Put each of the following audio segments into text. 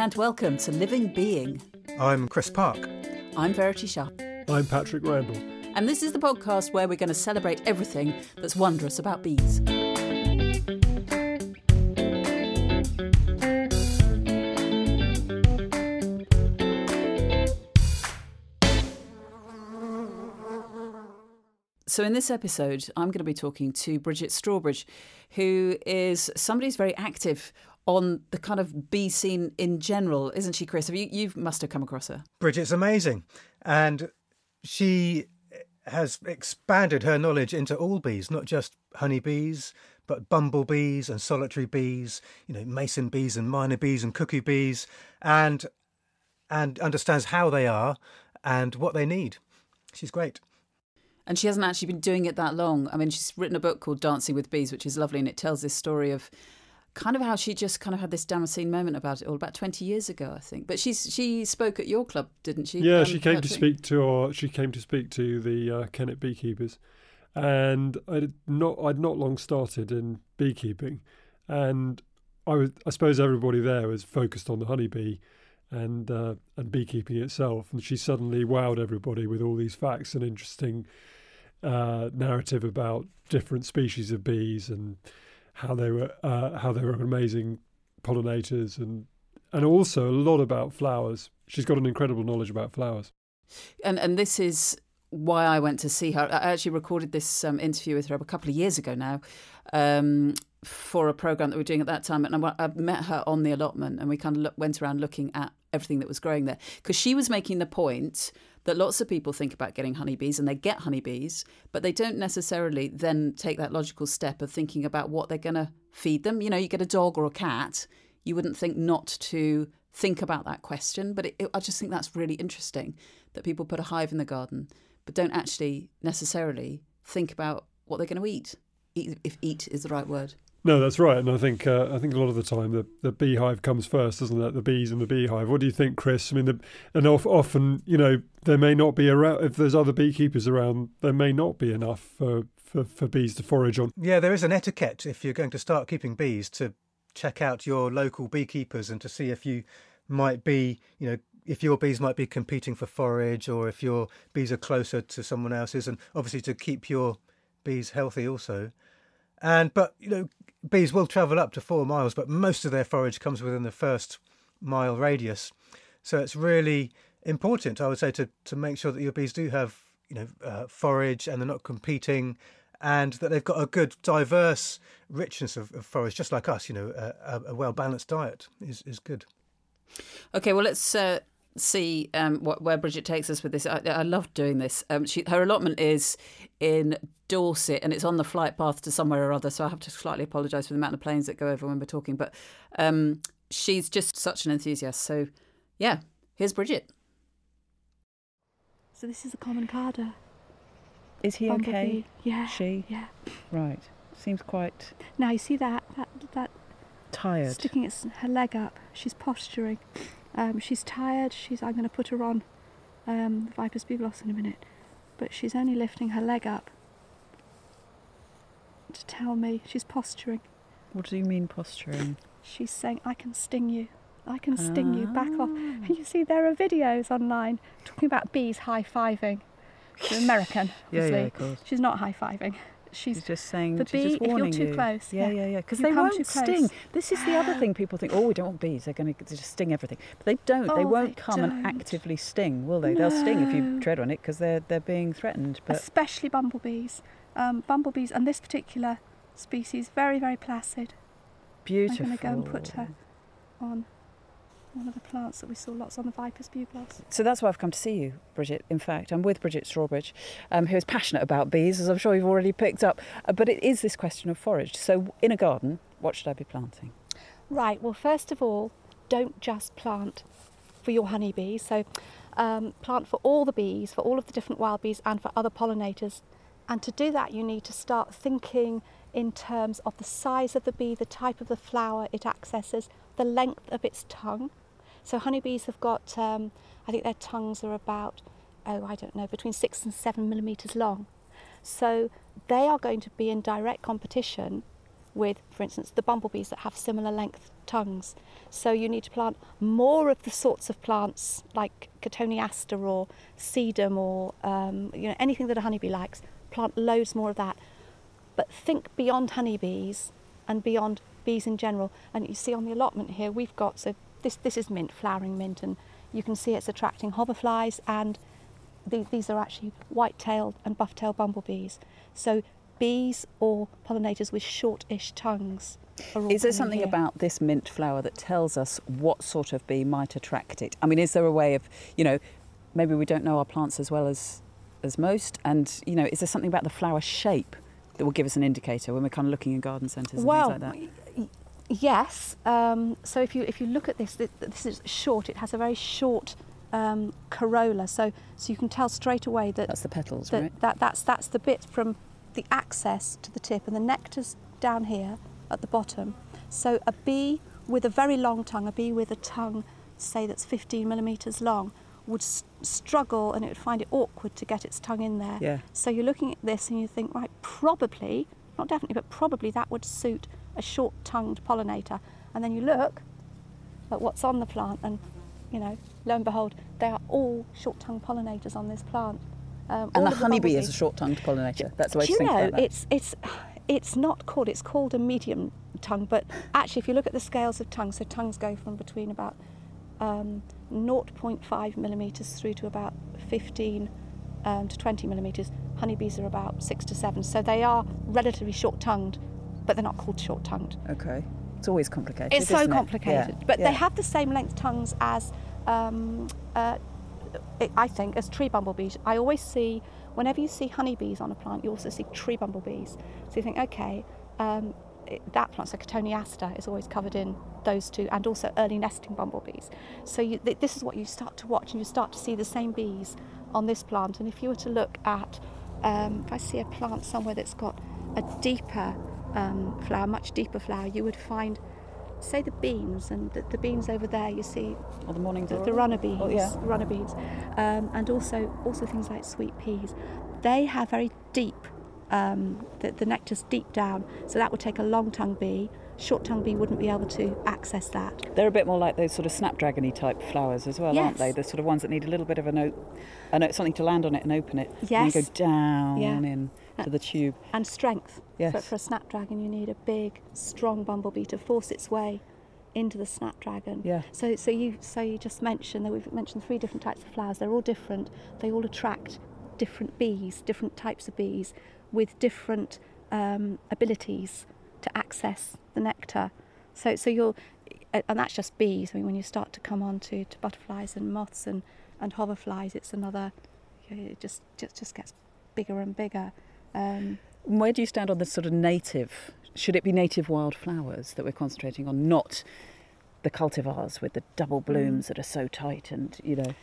and welcome to Living Being. I'm Chris Park. I'm Verity Sharp. I'm Patrick Randall. And this is the podcast where we're going to celebrate everything that's wondrous about bees. So, in this episode, I'm going to be talking to Bridget Strawbridge, who is somebody who's very active on the kind of bee scene in general, isn't she, Chris? Have you you must have come across her. Bridget's amazing, and she has expanded her knowledge into all bees, not just honeybees, but bumblebees and solitary bees. You know, mason bees and miner bees and cuckoo bees, and and understands how they are and what they need. She's great. And she hasn't actually been doing it that long. I mean, she's written a book called Dancing with Bees, which is lovely, and it tells this story of kind of how she just kind of had this Damascene moment about it all about 20 years ago, I think. But she's she spoke at your club, didn't she? Yeah, um, she came to speak to or she came to speak to the uh, Kennet beekeepers, and I'd not I'd not long started in beekeeping, and I was I suppose everybody there was focused on the honeybee. And uh, and beekeeping itself, and she suddenly wowed everybody with all these facts and interesting uh, narrative about different species of bees and how they were uh, how they were amazing pollinators and and also a lot about flowers. She's got an incredible knowledge about flowers. And and this is why I went to see her. I actually recorded this um, interview with her a couple of years ago now um, for a program that we were doing at that time, and I, met her on the allotment, and we kind of went around looking at everything that was growing there because she was making the point that lots of people think about getting honeybees and they get honeybees, but they don't necessarily then take that logical step of thinking about what they're going to feed them. You know, you get a dog or a cat, you wouldn't think not to think about that question, but it, it, I just think that's really interesting that people put a hive in the garden, but don't actually necessarily think about what they're going to eat, eat if eat is the right word. No, that's right, and I think uh, I think a lot of the time the, the beehive comes first, doesn't it? The bees and the beehive. What do you think, Chris? I mean, the, and often, you know, there may not be around if there's other beekeepers around. There may not be enough for, for, for bees to forage on. Yeah, there is an etiquette if you're going to start keeping bees to check out your local beekeepers and to see if you might be, you know, if your bees might be competing for forage or if your bees are closer to someone else's, and obviously to keep your bees healthy also. And but you know, bees will travel up to four miles, but most of their forage comes within the first mile radius. So it's really important, I would say, to to make sure that your bees do have you know uh, forage and they're not competing, and that they've got a good, diverse richness of, of forage, just like us. You know, a, a well balanced diet is is good. Okay, well let's uh, see um, what, where Bridget takes us with this. I, I love doing this. Um, she, her allotment is in Dorset and it's on the flight path to somewhere or other. So I have to slightly apologise for the amount of planes that go over when we're talking. But um, she's just such an enthusiast. So yeah, here's Bridget. So this is a common carder. Is he Bumblebee. okay? Yeah. She? Yeah. Right. Seems quite. Now you see that that that tired. Sticking its, her leg up. She's posturing. Um, she's tired. She's. I'm going to put her on um, the Viper's Bugloss in a minute, but she's only lifting her leg up to tell me she's posturing. What do you mean posturing? She's saying, "I can sting you. I can sting you. Back off." And you see, there are videos online talking about bees high fiving. She's American, obviously. yeah, yeah, of course. She's not high fiving she's, just saying the she's bee just warning if you're too you. close yeah yeah. yeah because yeah. they won't sting. This is the other thing people think oh we don't want bees they're going to just sting everything. But they don't. Oh, they won't they come don't. and actively sting will they? No. they'll sting if you tread on it because they're they're being threatened but especially bumblebees. Um, bumblebees and this particular species very very placid. Beautiful i'm going to go and put her on one of the plants that we saw lots on the Viper's Bugloss. So that's why I've come to see you, Bridget. In fact, I'm with Bridget Strawbridge, um, who is passionate about bees, as I'm sure you've already picked up. Uh, but it is this question of forage. So, in a garden, what should I be planting? Right, well, first of all, don't just plant for your honeybees. So, um, plant for all the bees, for all of the different wild bees, and for other pollinators. And to do that, you need to start thinking in terms of the size of the bee, the type of the flower it accesses, the length of its tongue. So honeybees have got, um, I think their tongues are about, oh, I don't know, between six and seven millimetres long. So they are going to be in direct competition with, for instance, the bumblebees that have similar length tongues. So you need to plant more of the sorts of plants like Cotoneaster or sedum or um, you know anything that a honeybee likes. Plant loads more of that, but think beyond honeybees and beyond bees in general. And you see on the allotment here, we've got so this this is mint, flowering mint, and you can see it's attracting hoverflies and the, these are actually white-tailed and buff-tailed bumblebees. So bees or pollinators with short-ish tongues. Are all Is there something here. about this mint flower that tells us what sort of bee might attract it? I mean, is there a way of, you know, maybe we don't know our plants as well as as most, and you know, is there something about the flower shape that will give us an indicator when we're kind of looking in garden centres and well, things like that? Yes. Um, so if you if you look at this, th- this is short. It has a very short um, corolla, so so you can tell straight away that That's the petals, that, right? that that's that's the bit from the access to the tip, and the nectar's down here at the bottom. So a bee with a very long tongue, a bee with a tongue, say that's 15 millimeters long, would s- struggle and it would find it awkward to get its tongue in there. Yeah. So you're looking at this and you think, right, probably, not definitely, but probably that would suit a short-tongued pollinator. And then you look at what's on the plant, and you know, lo and behold, they are all short-tongued pollinators on this plant. Um, And the of honeybee is a short-tongued pollinator. That's the way to you think know, about that. it's it's it's not called. It's called a medium tongue, but actually, if you look at the scales of tongues, so tongues go from between about um, 0.5 millimeters through to about 15 um, to 20 millimeters. Honeybees are about six to seven, so they are relatively short-tongued, but they're not called short-tongued. Okay. It's always complicated. It's so isn't it? complicated, Yeah, but yeah. they have the same length tongues as, um, uh, I- think, as tree bumblebees. I always see, whenever you see honeybees on a plant, you also see tree bumblebees. So you think, okay, um, it, that plant, so Cotoneaster, is always covered in those two, and also early nesting bumblebees. So you, th- this is what you start to watch, and you start to see the same bees on this plant. And if you were to look at, um, if I see a plant somewhere that's got a deeper um, flower, much deeper flower, you would find, say, the beans, and the, the beans over there, you see Or the morning the, glory? the runner beans, Oh, yeah. runner beans, um, and also also things like sweet peas. They have very deep, um, the, the nectar's deep down, so that would take a long tongue bee. Short tongue bee wouldn't be able to access that. They're a bit more like those sort of snapdragon-y type flowers as well, aren't they? Yes. The sort of ones that need a little bit of an an, o- something to land on it and open it. And Yes. then go down Yeah. in to the tube. And strength. Yes. For, for a snapdragon, you need a big, strong bumblebee to force its way into the snapdragon. Yeah. So, so you, so you just mentioned that we've mentioned three different types of flowers. They're all different. They all attract different bees, different types of bees, with different um, abilities to access the nectar. So, so you're, and that's just bees. I mean, when you start to come on to, to butterflies and moths and, and hoverflies, it's another. It just just just gets bigger and bigger. Um, Where do you stand on the sort of native? Should it be native wildflowers that we're concentrating on, not the cultivars with the double blooms that are so tight and you know?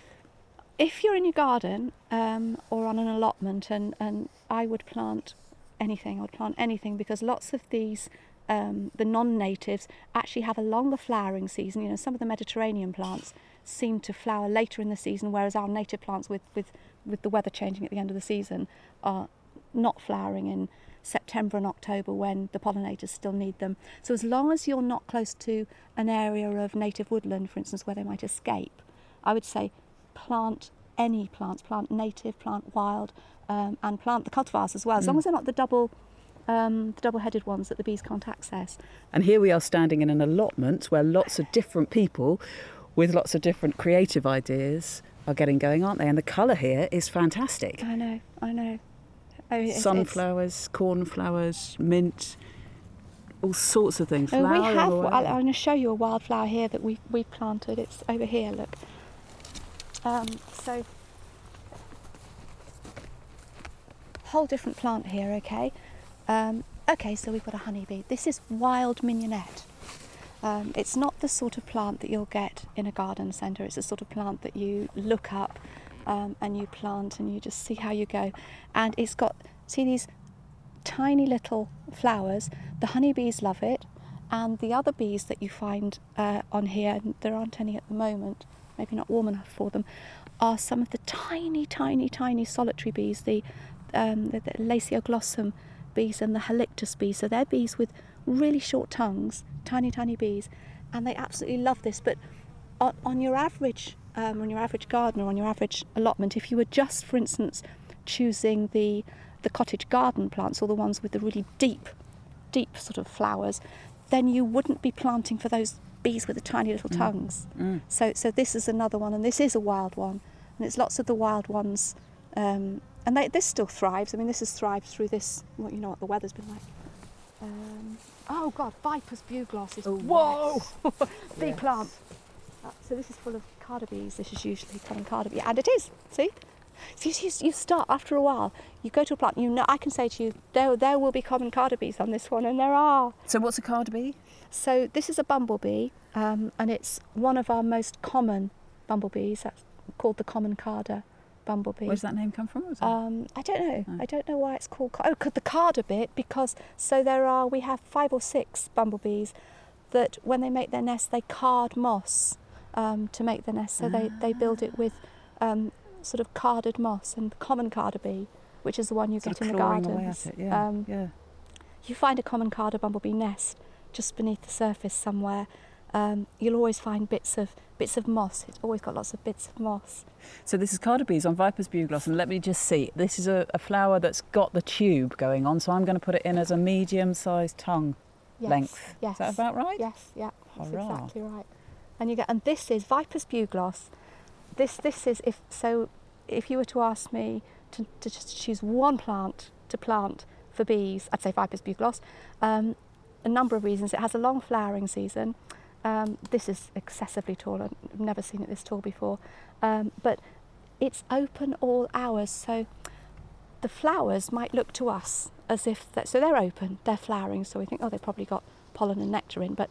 if you're in your garden um, or on an allotment, and, and I would plant anything, I would plant anything because lots of these, um, the non natives, actually have a longer flowering season. You know, some of the Mediterranean plants seem to flower later in the season, whereas our native plants, with, with, with the weather changing at the end of the season, are not flowering in September and October when the pollinators still need them. So, as long as you're not close to an area of native woodland, for instance, where they might escape, I would say plant any plants, plant native, plant wild, um, and plant the cultivars as well, as long Mm. as they're not the double, um, the double-headed ones that the bees can't access. And here we are standing in an allotment where lots of different people with lots of different creative ideas are getting going, aren't they? And the colour here is fantastic. I know, I know. Oh, it's- it's- Sunflowers, cornflowers, mint, all sorts of things. Oh, we have. away. I'm going to show you a wildflower here that we we planted. It's over here. Look. Um, so, whole different plant here. Okay. Um, okay. So we've got a honeybee. This is wild mignonette. Um, it's not the sort of plant that you'll get in a garden centre. It's a sort of plant that you look up um, and you plant and you just see how you go. And it's got see these tiny little flowers. The honeybees love it, and the other bees that you find uh, on here, there aren't any at the moment, maybe not warm enough for them, are some of the tiny, tiny, tiny solitary bees, the, um, the, the bees and the Halictus bees. So they're bees with really short tongues, tiny, tiny bees, and they absolutely love this. But on, on your average, um, on your average garden or on your average allotment, if you were just, for instance, choosing the the cottage garden plants or the ones with the really deep, deep sort of flowers, then you wouldn't be planting for those bees with the tiny little Mm. tongues. Mm. So, so this is another one, and this is a wild one, and it's lots of the wild ones, um, and they, this still thrives. I mean, this has thrived through this. What you know what the weather's been like. Um, oh God, Viper's bugloss is Oh, whoa, big Yes. plant. Uh, so this is full of carder bees. This is usually common carder bee, and it is. See, so you, you, start after a while. You go to a plant. You know, I can say to you, there there will be common carder bees on this one, and there are. So what's a carder bee? So this is a bumblebee, um, and it's one of our most common bumblebees. That's called the common carder bumblebee. Where does that name come from? Um, I don't know. No. I don't know why it's called. ca- Oh, the carder bit because so there are. We have five or six bumblebees that when they make their nest, they card moss um, to make the nest. So they, they build it with um, sort of carded moss and the common carder bee, which is the one you sort get in the gardens. away at it. Yeah. Um, yeah. you find a common carder bumblebee nest just beneath the surface somewhere. Um, you'll always find bits of bits of moss. It's always got lots of bits of moss. So this is carder bees on Viper's bugloss, and let me just see. This is a, a flower that's got the tube going on, so I'm going to put it in as a medium-sized tongue Yes, length. Yes. Is that about right? Yes, yeah, that's Hurrah. exactly right. And you get, and this is Viper's bugloss. This, this is if so. If you were to ask me to, to just choose one plant to plant for bees, I'd say Viper's bugloss. Um, a number of reasons. It has a long flowering season. Um, this is excessively tall. I've never seen it this tall before. Um, but it's open all hours, so the flowers might look to us as if that, so they're open, they're flowering, so we think, oh, they've probably got pollen and nectar in. But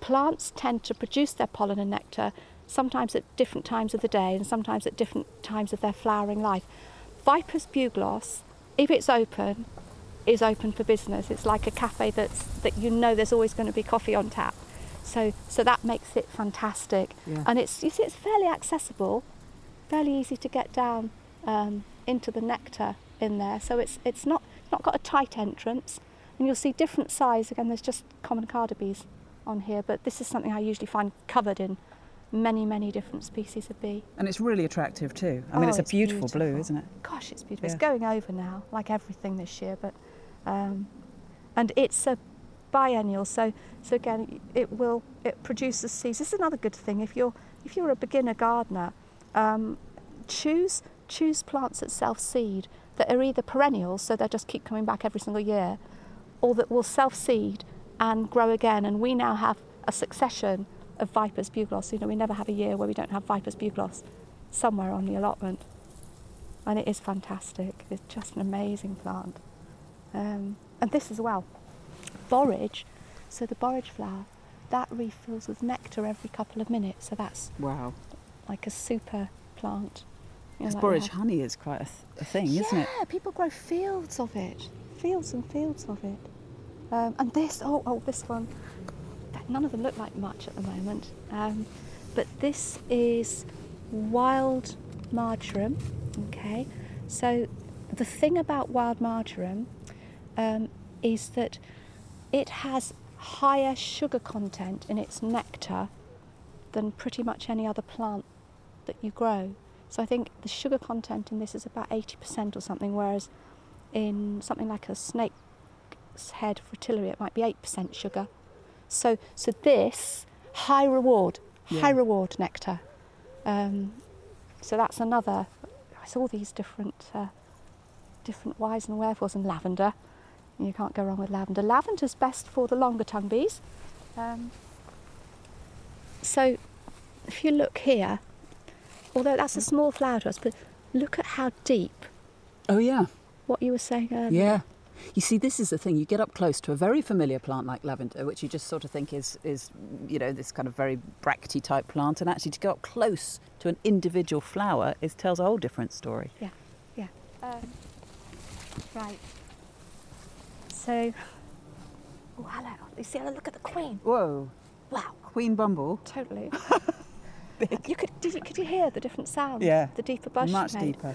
plants tend to produce their pollen and nectar sometimes at different times of the day and sometimes at different times of their flowering life. Viper's bugloss, if it's open, is open for business. It's like a cafe that's that you know there's always going to be coffee on tap. So so that makes it fantastic. Yeah. And it's you see it's fairly accessible, fairly easy to get down um, into the nectar in there. So it's it's not not got a tight entrance, and you'll see different size. Again, there's just common carder bees on here, but this is something I usually find covered in many many different species of bee. And it's really attractive too. I mean, Oh, it's a it's beautiful, blue, isn't it? Gosh, it's beautiful. Yeah. It's going over now, like everything this year, but um, and it's a biennial. So so again, it will it produces seeds. This is another good thing if you're if you're a beginner gardener, um, choose choose plants that self seed that are either perennials, so they just keep coming back every single year, or that will self seed and grow again. And we now have a succession of Viper's bugloss. You know, we never have a year where we don't have Viper's bugloss somewhere on the allotment and it is fantastic. It's just an amazing plant. Um, and this as well, borage. So the borage flower, that refills with nectar every couple of minutes. So that's Wow. like a super plant. You know, Because like borage honey is quite a, th- a thing, yeah, isn't it? Yeah, people grow fields of it, fields and fields of it. Um, and this, oh, oh, this one, none of them look like much at the moment. Um, but this is wild marjoram. Okay, so the thing about wild marjoram um, is that it has higher sugar content in its nectar than pretty much any other plant that you grow. So I think the sugar content in this is about 80% or something, whereas in something like a snake's head fritillaria, it might be 8% sugar. So, so this, high reward, high reward nectar. Um, so that's another, it's all these different, uh, different whys and wherefores, and lavender. You can't go wrong with lavender. Lavender's best for the longer tongue bees. Um, so if you look here, although that's a small flower to us, but look at how deep Oh, yeah. what you were saying earlier. Yeah. You see, this is the thing. You get up close to a very familiar plant like lavender, which you just sort of think is, is you know, this kind of very bracty type plant. And actually, to go up close to an individual flower is tells a whole different story. Yeah, yeah. Um, right. So, oh hello. You see, look at the queen. Whoa. Wow, Queen Bumble. totally. Big. you could did you could you hear the different sounds? Yeah. The deeper bush. Much deeper.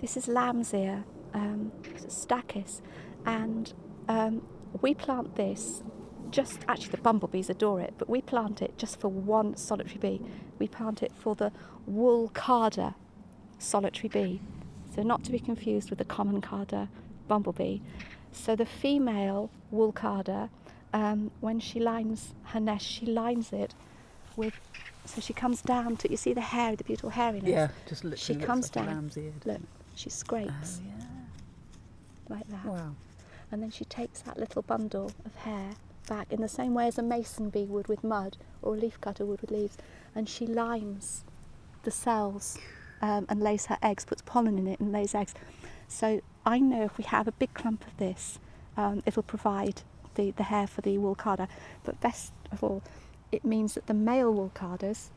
This is lamb's ear, um, Stachys, and um, we plant this just actually the bumblebees adore it, but we plant it just for one solitary bee. We plant it for the wool carder solitary bee. So not to be confused with the common carder bumblebee. So the female wool carder, um, when she lines her nest, she lines it with. So she comes down to you see the hair, the beautiful hairiness. Yeah, just She comes down. Look, she scrapes Oh, yeah. Like that. Wow. and then she takes that little bundle of hair back in the same way as a mason bee would with mud or a leaf cutter would with leaves, and she lines the cells um, and lays her eggs, puts pollen in it and lays eggs. So I know if we have a big clump of this, um, it'll provide the, the hair for the wool carder. But best of all, it means that the male wool carders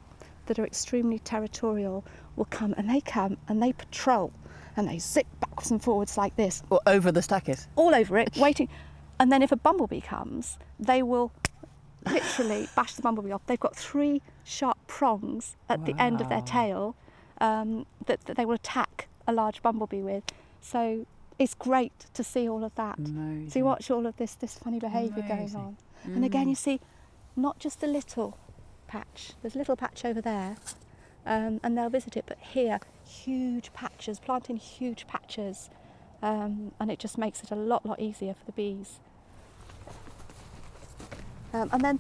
that are extremely territorial will come and they come and they patrol and they zip backwards and forwards like this Or over the Stachys. all over it, waiting. And then if a bumblebee comes, they will literally bash the bumblebee off. They've got three sharp prongs at the end of their tail um, that, that they will attack a large bumblebee with. So it's great to see all of that. Amazing. So you watch all of this this funny behaviour going on. And again, Mm. you see not just a little patch. There's a little patch over there, um, and they'll visit it. But here, huge patches, planting huge patches, um, and it just makes it a lot, lot easier for the bees. Um, and then,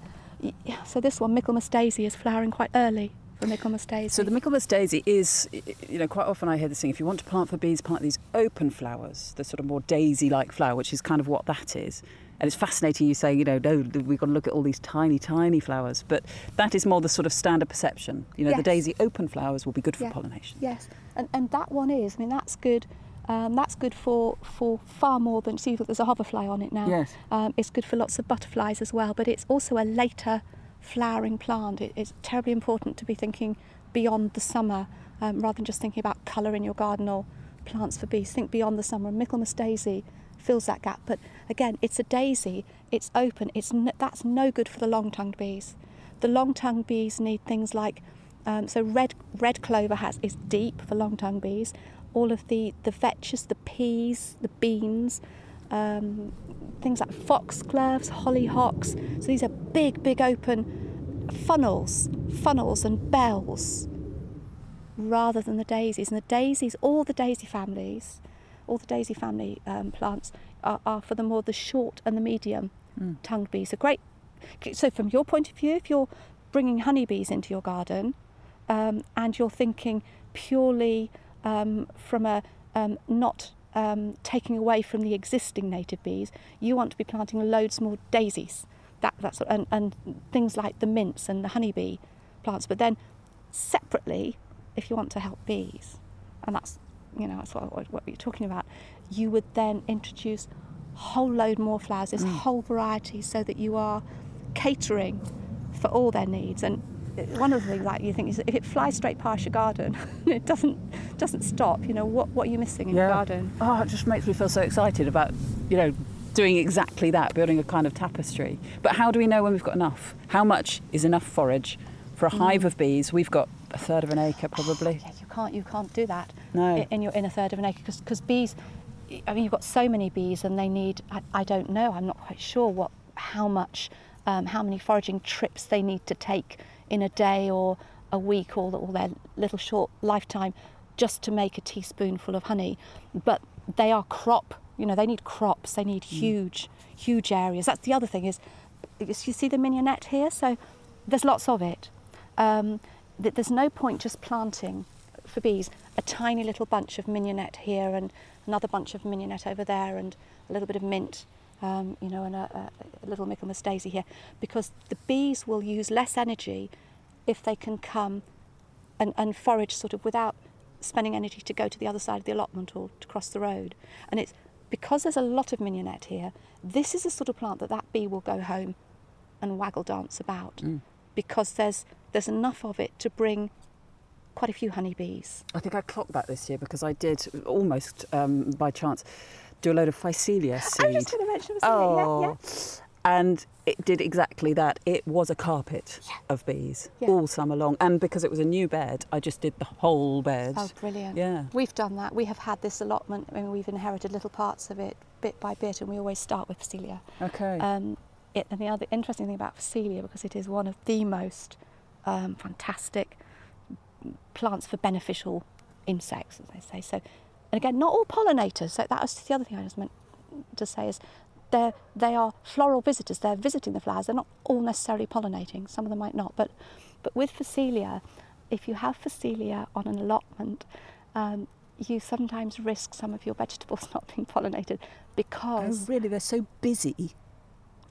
so this one, Michaelmas daisy, is flowering quite early for Michaelmas daisy. So the Michaelmas daisy is, you know, quite often I hear this thing. If you want to plant for bees, plant these open flowers, the sort of more daisy-like flower, which is kind of what that is. And it's fascinating you say, you know, no, we've got to look at all these tiny, tiny flowers. But that is more the sort of standard perception. You know, the daisy open flowers will be good for Yeah. pollination. Yes, and, and that one is. I mean, that's good. Um, that's good for, for far more than see. There's a hoverfly on it now. Yes. Um, it's good for lots of butterflies as well. But it's also a later flowering plant. It, it's terribly important to be thinking beyond the summer um, rather than just thinking about colour in your garden or plants for bees. Think beyond the summer. And Michaelmas daisy fills that gap. But again, it's a daisy. It's open. It's that's no good for the long-tongued bees. The long-tongued bees need things like um, so red red clover has is deep for long-tongued bees. All of the the vetches, the peas, the beans, um, things like foxgloves, hollyhocks. So these are big, big open funnels, funnels and bells, rather than the daisies. And the daisies, all the daisy families, all the daisy family um, plants are, are for the more the short and the medium Mm. tongued bees. So great. So from your point of view, if you're bringing honeybees into your garden, um, and you're thinking purely um, from a um, not um, taking away from the existing native bees, you want to be planting loads more daisies. That that's and, and things like the mints and the honeybee plants. But then separately, if you want to help bees, and that's you know that's what, what, what you're talking about, you would then introduce a whole load more flowers, this mm. whole variety, so that you are catering for all their needs. And one of the things that you think is if it flies straight past your garden, it doesn't doesn't stop. You know what what are you missing in your garden? Oh, it just makes me feel so excited about, you know, doing exactly that, building a kind of tapestry. But how do we know when we've got enough? How much is enough forage for a hive mm. of bees? We've got a third of an acre probably. Oh, yeah, you can't you can't do that No. in your in a third of an acre because bees. I mean, you've got so many bees, and they need. I, I don't know. I'm not quite sure what how much, um, how many foraging trips they need to take in a day or a week or, or their little short lifetime, just to make a teaspoonful of honey. But they are crop. You know, they need crops. They need huge, huge areas. That's the other thing is, you see the mignonette here. So there's lots of it. Um, there's no point just planting for bees a tiny little bunch of mignonette here and another bunch of mignonette over there and a little bit of mint, um, you know, and a, a, little Michaelmas daisy here, because the bees will use less energy if they can come and, and forage sort of without spending energy to go to the other side of the allotment or to cross the road. And it's because there's a lot of mignonette here, this is the sort of plant that that bee will go home and waggle dance about Mm. because there's there's enough of it to bring quite a few honeybees. I think I clocked that this year because I did almost um, by chance do a load of Phacelia seed. I was just going to mention Oh, yeah, yeah. and it did exactly that. It was a carpet Yeah. of bees all summer long, and because it was a new bed, I just did the whole bed. Oh, brilliant. Yeah. We've done that. We have had this allotment. I mean, we've inherited little parts of it bit by bit, and we always start with Celia. Okay. Um, it, and the other interesting thing about Phacelia, because it is one of the most um, fantastic plants for beneficial insects, as they say. So, and again, not all pollinators. So that was the other thing I just meant to say is they they are floral visitors. They're visiting the flowers. They're not all necessarily pollinating. Some of them might not, but but with Phacelia, if you have Phacelia on an allotment, um, you sometimes risk some of your vegetables not being pollinated because Oh, really? They're so busy.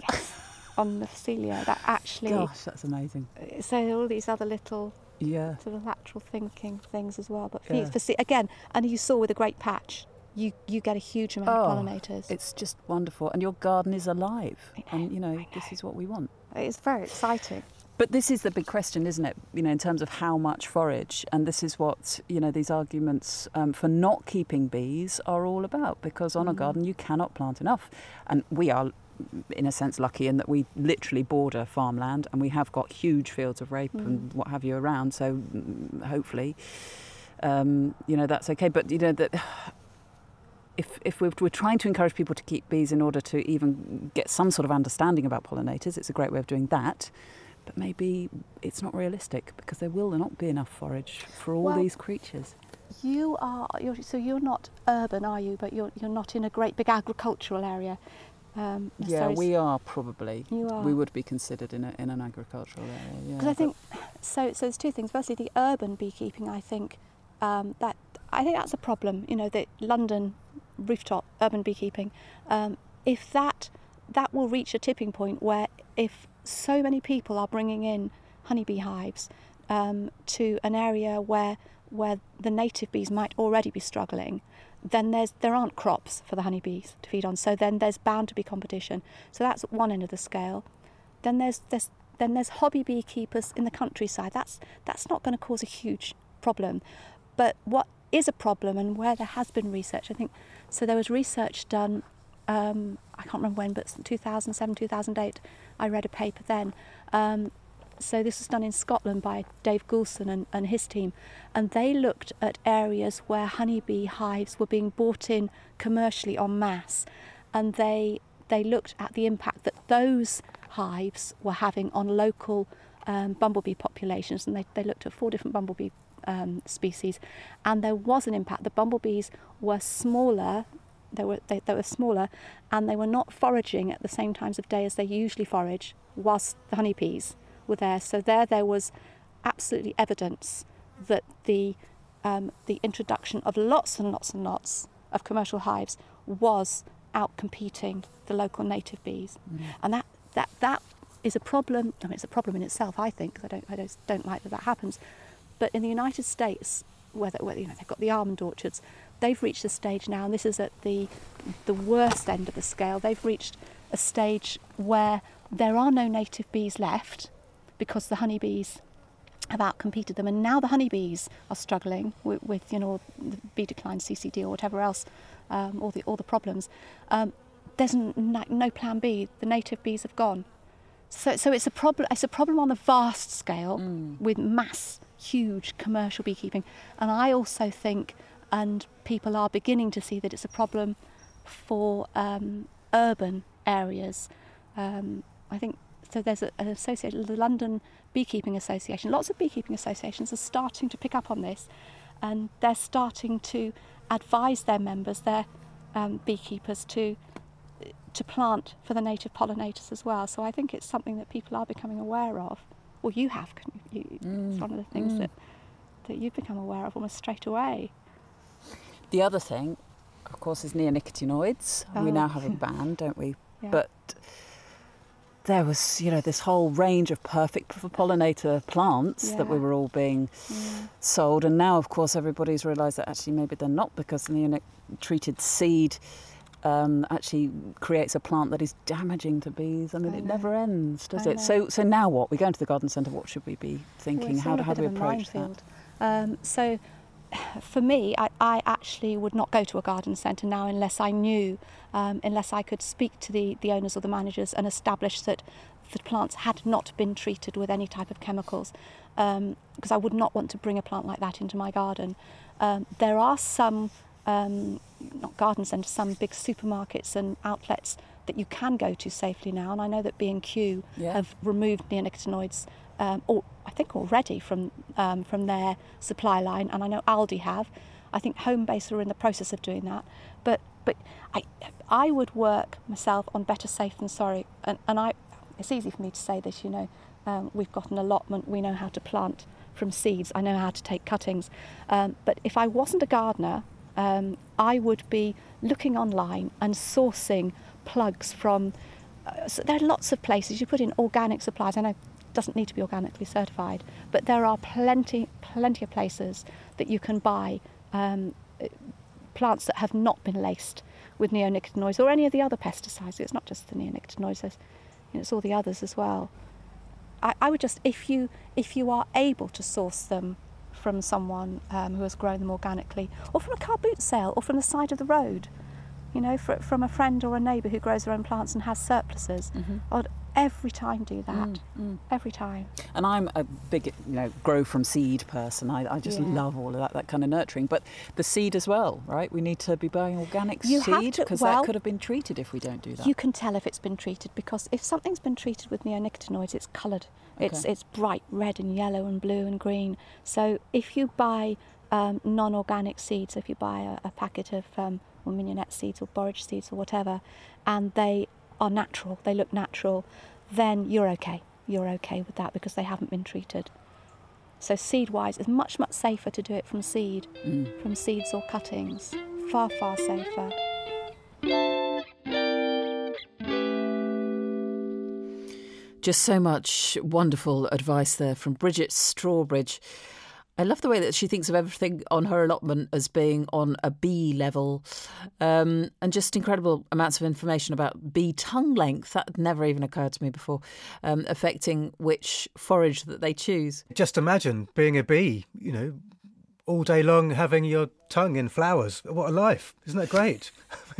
yes, on the Phacelia that actually Gosh, that's amazing. so all these other little Yeah. sort of lateral thinking things as well. But for, Yeah. for, for, again, and you saw with a great patch, you you get a huge amount Oh, of pollinators. It's just wonderful. And your garden is alive. Know, and, you know, I this is what we want. it's very exciting. But this is the big question, isn't it? You know, in terms of how much forage, and this is what you know these arguments um, for not keeping bees are all about. Because on a Mhm. garden, you cannot plant enough, and we are, in a sense, lucky in that we literally border farmland, and we have got huge fields of rape and Mhm. what have you around. So mm, hopefully, um, you know, that's okay. But you know that. If, if we're, we're trying to encourage people to keep bees in order to even get some sort of understanding about pollinators, it's a great way of doing that but maybe it's not realistic because there will not be enough forage for all Well, these creatures. You are you're, so you're not urban, are you? But you're you're not in a great big agricultural area. Um, Yeah, we are probably. You are. We would be considered in, a, in an agricultural area. Yeah, Because I think so. So there's two things. Firstly, the urban beekeeping. I think um, that I think that's a problem. You know, the London rooftop urban beekeeping. Um, if that that will reach a tipping point where if so many people are bringing in honeybee hives um, to an area where where the native bees might already be struggling, then there's there aren't crops for the honeybees to feed on. So then there's bound to be competition. So that's one end of the scale. Then there's there's then there's hobby beekeepers in the countryside. That's that's not going to cause a huge problem. But what is a problem, and where there has been research, I think, so there was research done. Um, I can't remember when, but 2007, 2008. I read a paper then. Um, so this was done in Scotland by Dave Goulson and, and his team, and they looked at areas where honeybee hives were being bought in commercially en masse, and they they looked at the impact that those hives were having on local um, bumblebee populations, and they, they looked at four different bumblebee um, species, and there was an impact. The bumblebees were smaller. They were they, they were smaller, and they were not foraging at the same times of day as they usually forage, whilst the honeybees were there. So there, there was absolutely evidence that the um, the introduction of lots and lots and lots of commercial hives was outcompeting the local native bees, and that that that is a problem. I mean, it's a problem in itself. I think I don't I don't, don't like that that happens, but in the United States, whether, whether you know they've got the almond orchards, they've reached a stage now, and this is at the the worst end of the scale. They've reached a stage where there are no native bees left because the honeybees have outcompeted them, and now the honeybees are struggling with, with you know the bee decline, CCD, or whatever else, um, all the all the problems. Um, there's n- no, no plan B. The native bees have gone. So, so it's a problem. It's a problem on the vast scale with mass, huge commercial beekeeping, and I also think, and people are beginning to see that it's a problem for um, urban areas. Um, I think so. There's a, an association, the London Beekeeping Association. Lots of beekeeping associations are starting to pick up on this, and they're starting to advise their members, their um, beekeepers, to to plant for the native pollinators as well. So I think it's something that people are becoming aware of. Well, you have. You, it's one of the things mm. that that you've become aware of almost straight away. The other thing, of course, is neonicotinoids. We Oh. now have a ban, don't we? Yeah. But there was, you know, this whole range of perfect for pollinator plants that we were all being Yeah. sold, and now, of course, everybody's realised that actually maybe they're not because the neonic treated seed um, actually creates a plant that is damaging to bees. I mean, I it never ends, does I it? know. So, so now what? We go into the garden centre. What should we be thinking? how do, how do we approach that? Um, so, for me, I, I actually would not go to a garden centre now unless I knew, um, unless I could speak to the, the owners or the managers and establish that the plants had not been treated with any type of chemicals, um, because I would not want to bring a plant like that into my garden. Um, there are some, um, not garden centres, some big supermarkets and outlets that you can go to safely now. And I know that B&Q Yeah. have removed neonicotinoids, um, or I think already from um, from their supply line, and I know Aldi have. I think Homebase are in the process of doing that. But but I I would work myself on better safe than sorry, and, and I it's easy for me to say this, you know. Um, we've got an allotment. We know how to plant from seeds. I know how to take cuttings. Um, but if I wasn't a gardener, um, I would be looking online and sourcing plugs from. Uh, so there are lots of places you put in organic supplies. I know doesn't need to be organically certified, but there are plenty, plenty of places that you can buy um, plants that have not been laced with neonicotinoids or any of the other pesticides. It's not just the neonicotinoids; it's all the others as well. I, I would just, if you if you are able to source them from someone um, who has grown them organically, or from a car boot sale, or from the side of the road, you know, fr- from a friend or a neighbour who grows their own plants and has surpluses, I'd every time do that. Mm, mm. Every time. And I'm a big, you know, grow from seed person. I, I just Yeah. love all of that, that kind of nurturing. But the seed as well, right? We need to be buying organic You seed because well, that could have been treated if we don't do that. You can tell if it's been treated because if something's been treated with neonicotinoids, it's coloured. It's it's bright red and yellow and blue and green. So if you buy um, non-organic seeds, if you buy a, a packet of um, or mignonette seeds or borage seeds or whatever, and they are natural, they look natural, then you're okay. You're okay with that because they haven't been treated. So seed-wise, it's much much safer to do it from seed, Mm. from seeds or cuttings. Far far safer. Just so much wonderful advice there from Bridget Strawbridge. I love the way that she thinks of everything on her allotment as being on a bee level, um, and just incredible amounts of information about bee tongue length. That never even occurred to me before, um, affecting which forage that they choose. Just imagine being a bee, you know, all day long having your tongue in flowers. What a life. Isn't that great?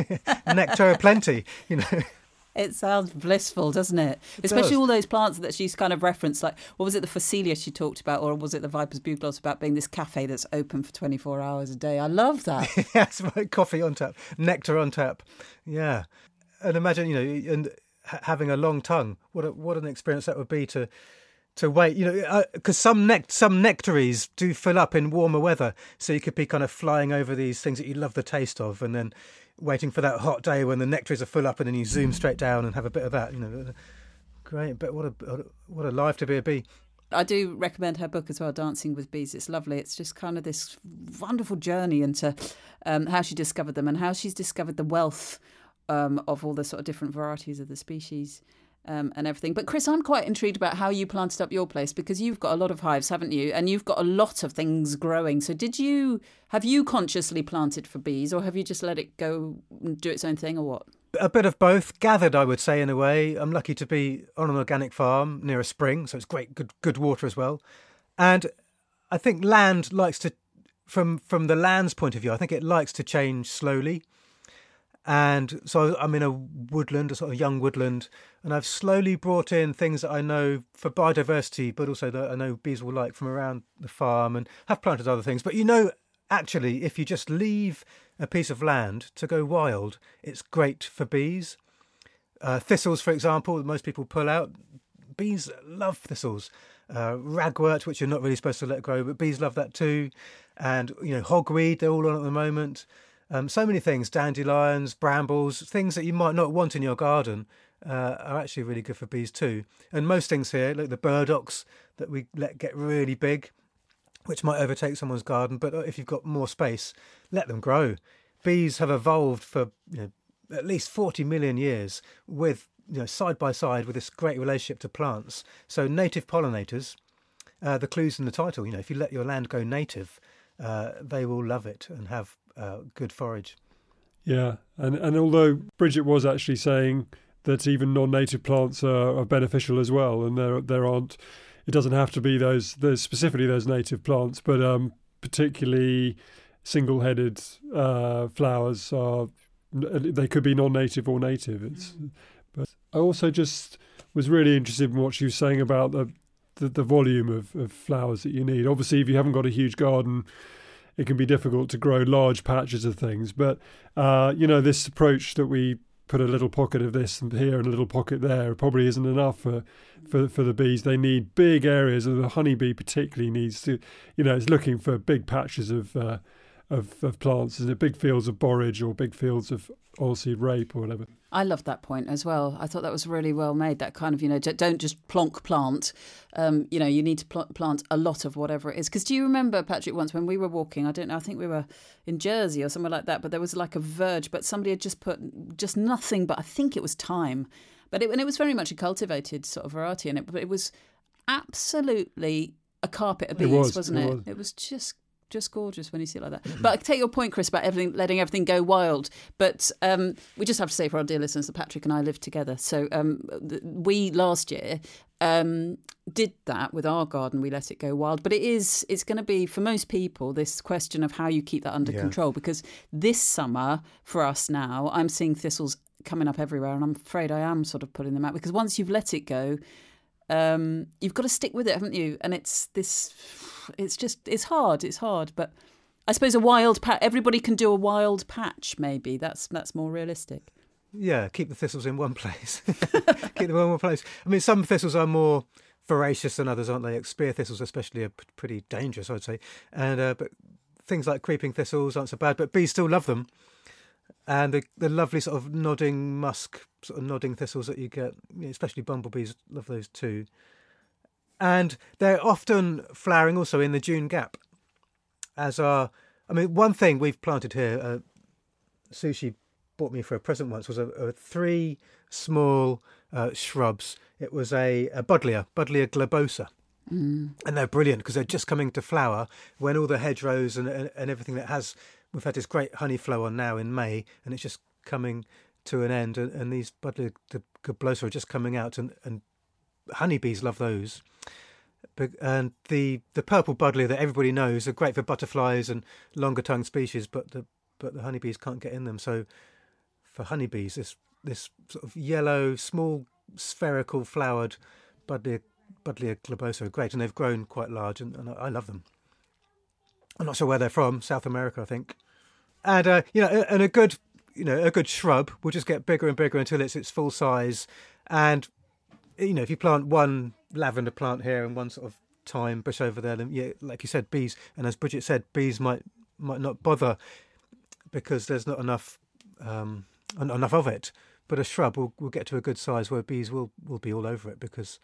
Nectar aplenty, you know. It sounds blissful, doesn't it? Especially does. all those plants that she's kind of referenced, like what was it, the Phacelia she talked about, or was it the Viper's Bugloss about being this cafe that's open for 24 hours a day? I love that. yes, right, coffee on tap, nectar on tap. Yeah. And imagine, you know, and having a long tongue. What a, what an experience that would be to to wait, you know, uh, because some nect some nectaries do fill up in warmer weather, so you could be kind of flying over these things that you love the taste of, and then waiting for that hot day when the nectaries are full up, and then you zoom straight down and have a bit of that. You know, great. But what a what a life to be a bee. I do recommend her book as well, Dancing with Bees. It's lovely. It's just kind of this wonderful journey into um, how she discovered them and how she's discovered the wealth um, of all the sort of different varieties of the species. Um, and everything. But Chris, I'm quite intrigued about how you planted up your place because you've got a lot of hives, haven't you? And you've got a lot of things growing. So did you have you consciously planted for bees, or have you just let it go and do its own thing, or what? A bit of both, gathered, I would say, in a way. I'm lucky to be on an organic farm near a spring, so it's great, good, good water as well. And I think land likes to, from from the land's point of view, I think it likes to change slowly. And so I'm in a woodland, a sort of young woodland, and I've slowly brought in things that I know for biodiversity, but also that I know bees will like from around the farm, and have planted other things. But you know, actually, if you just leave a piece of land to go wild, it's great for bees. Uh, thistles, for example, most people pull out. Bees love thistles. Uh, ragwort, which you're not really supposed to let grow, but bees love that too. And you know, hogweed, they're all on at the moment. Um, so many things, dandelions, brambles, things that you might not want in your garden, uh, are actually really good for bees too. And most things here, like the burdocks that we let get really big, which might overtake someone's garden, but if you've got more space, let them grow. Bees have evolved for you know, at least 40 million years with you know side by side with this great relationship to plants. So native pollinators, uh, the clues in the title. You know, if you let your land go native, uh, they will love it and have uh, good forage. Yeah, and and although Bridget was actually saying that even non-native plants are, are beneficial as well, and there there aren't, it doesn't have to be those those specifically those native plants, but um, particularly single-headed uh, flowers are they could be non-native or native. It's but I also just was really interested in what she was saying about the the, the volume of, of flowers that you need. Obviously, if you haven't got a huge garden, it can be difficult to grow large patches of things. But uh, you know, this approach that we put a little pocket of this and here and a little pocket there probably isn't enough for, for for the bees. They need big areas, and the honeybee particularly needs to, you know, it's looking for big patches of uh, of, of plants, is it big fields of borage or big fields of oilseed rape or whatever. I loved that point as well. I thought that was really well made. That kind of, you know, don't just plonk plant. Um, you know, you need to pl- plant a lot of whatever it is. Because do you remember, Patrick, once when we were walking, I don't know, I think we were in Jersey or somewhere like that, but there was like a verge, but somebody had just put just nothing, but I think it was thyme. But it, and it was very much a cultivated sort of variety, and it, but it was absolutely a carpet of bees, was, wasn't it? it was. It was just just gorgeous when you see it like that. But I take your point, Chris, about everything, letting everything go wild. But um, we just have to say for our dear listeners that Patrick and I live together. So um, th- we last year um, did that with our garden. We let it go wild. But it is it's going to be for most people this question of how you keep that under Yeah. control. Because this summer for us now, I'm seeing thistles coming up everywhere, and I'm afraid I am sort of putting them out because once you've let it go. Um, you've got to stick with it, haven't you? And it's this, it's just, it's hard. It's hard, but I suppose a wild patch. Everybody can do a wild patch. Maybe that's that's more realistic. Yeah, keep the thistles in one place. keep them in one place. I mean, some thistles are more voracious than others, aren't they? Spear thistles, especially, are pretty dangerous, I'd say. And uh, but things like creeping thistles aren't so bad, but bees still love them. And the, the lovely sort of nodding musk, sort of nodding thistles that you get, especially bumblebees love those too. And they're often flowering also in the June gap. As are, I mean, one thing we've planted here, uh, Sushi bought me for a present once was a, a three small uh, shrubs. It was a, a buddleia, buddleia globosa. Mm. And they're brilliant because they're just coming to flower when all the hedgerows and, and, and everything that has. We've had this great honey flow on now in May, and it's just coming to an end. And, and these buddleia globosa are just coming out, and, and honeybees love those. But, and the, the purple buddleia that everybody knows are great for butterflies and longer tongued species, but the but the honeybees can't get in them. So for honeybees, this this sort of yellow, small, spherical flowered buddleia, buddleia globosa are great, and they've grown quite large, and, and I love them. I'm not sure where they're from, South America, I think. And uh, you know, and a good you know a good shrub will just get bigger and bigger until it's its full size. And you know, if you plant one lavender plant here and one sort of thyme bush over there, then yeah, like you said, bees. And as Bridget said, bees might might not bother because there's not enough um, en- enough of it. But a shrub will, will get to a good size where bees will, will be all over it because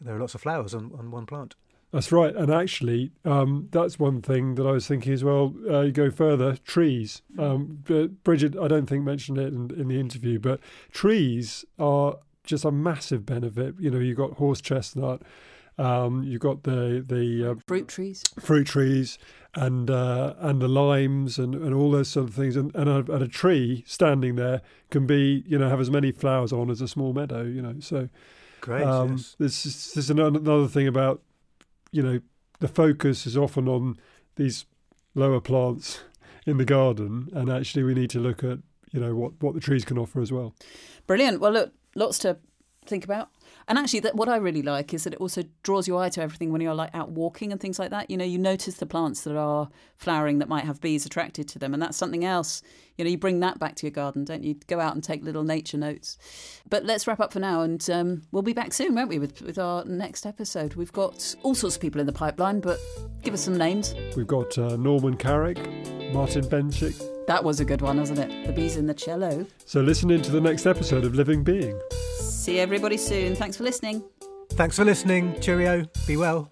there are lots of flowers on, on one plant. That's right, and actually, um, that's one thing that I was thinking as well. Uh, you go further, trees. Um, but Bridget, I don't think mentioned it in, in the interview, but trees are just a massive benefit. You know, you've got horse chestnut, um, you've got the the uh, Fruit trees. fruit trees, and uh, and the limes, and, and all those sort of things. And and a, and a tree standing there can be, you know, have as many flowers on as a small meadow. You know, so Great. um, yes. This is, this is another, another thing about, you know, the focus is often on these lower plants in the garden, and actually we need to look at, you know, what, what the trees can offer as well. Brilliant. Well, look, lots to think about. And actually, that what I really like is that it also draws your eye to everything when you're like out walking and things like that. You know, you notice the plants that are flowering that might have bees attracted to them, and that's something else. You know, you bring that back to your garden, don't you? Go out and take little nature notes. But let's wrap up for now, and um, we'll be back soon, won't we, with, with our next episode? We've got all sorts of people in the pipeline, but give us some names. We've got uh, Norman Carreck, Martin Bencsik. That was a good one, wasn't it? The bees in the cello. So listen in to the next episode of Living Being. See everybody soon. Thanks for listening. Thanks for listening. Cheerio. Be well.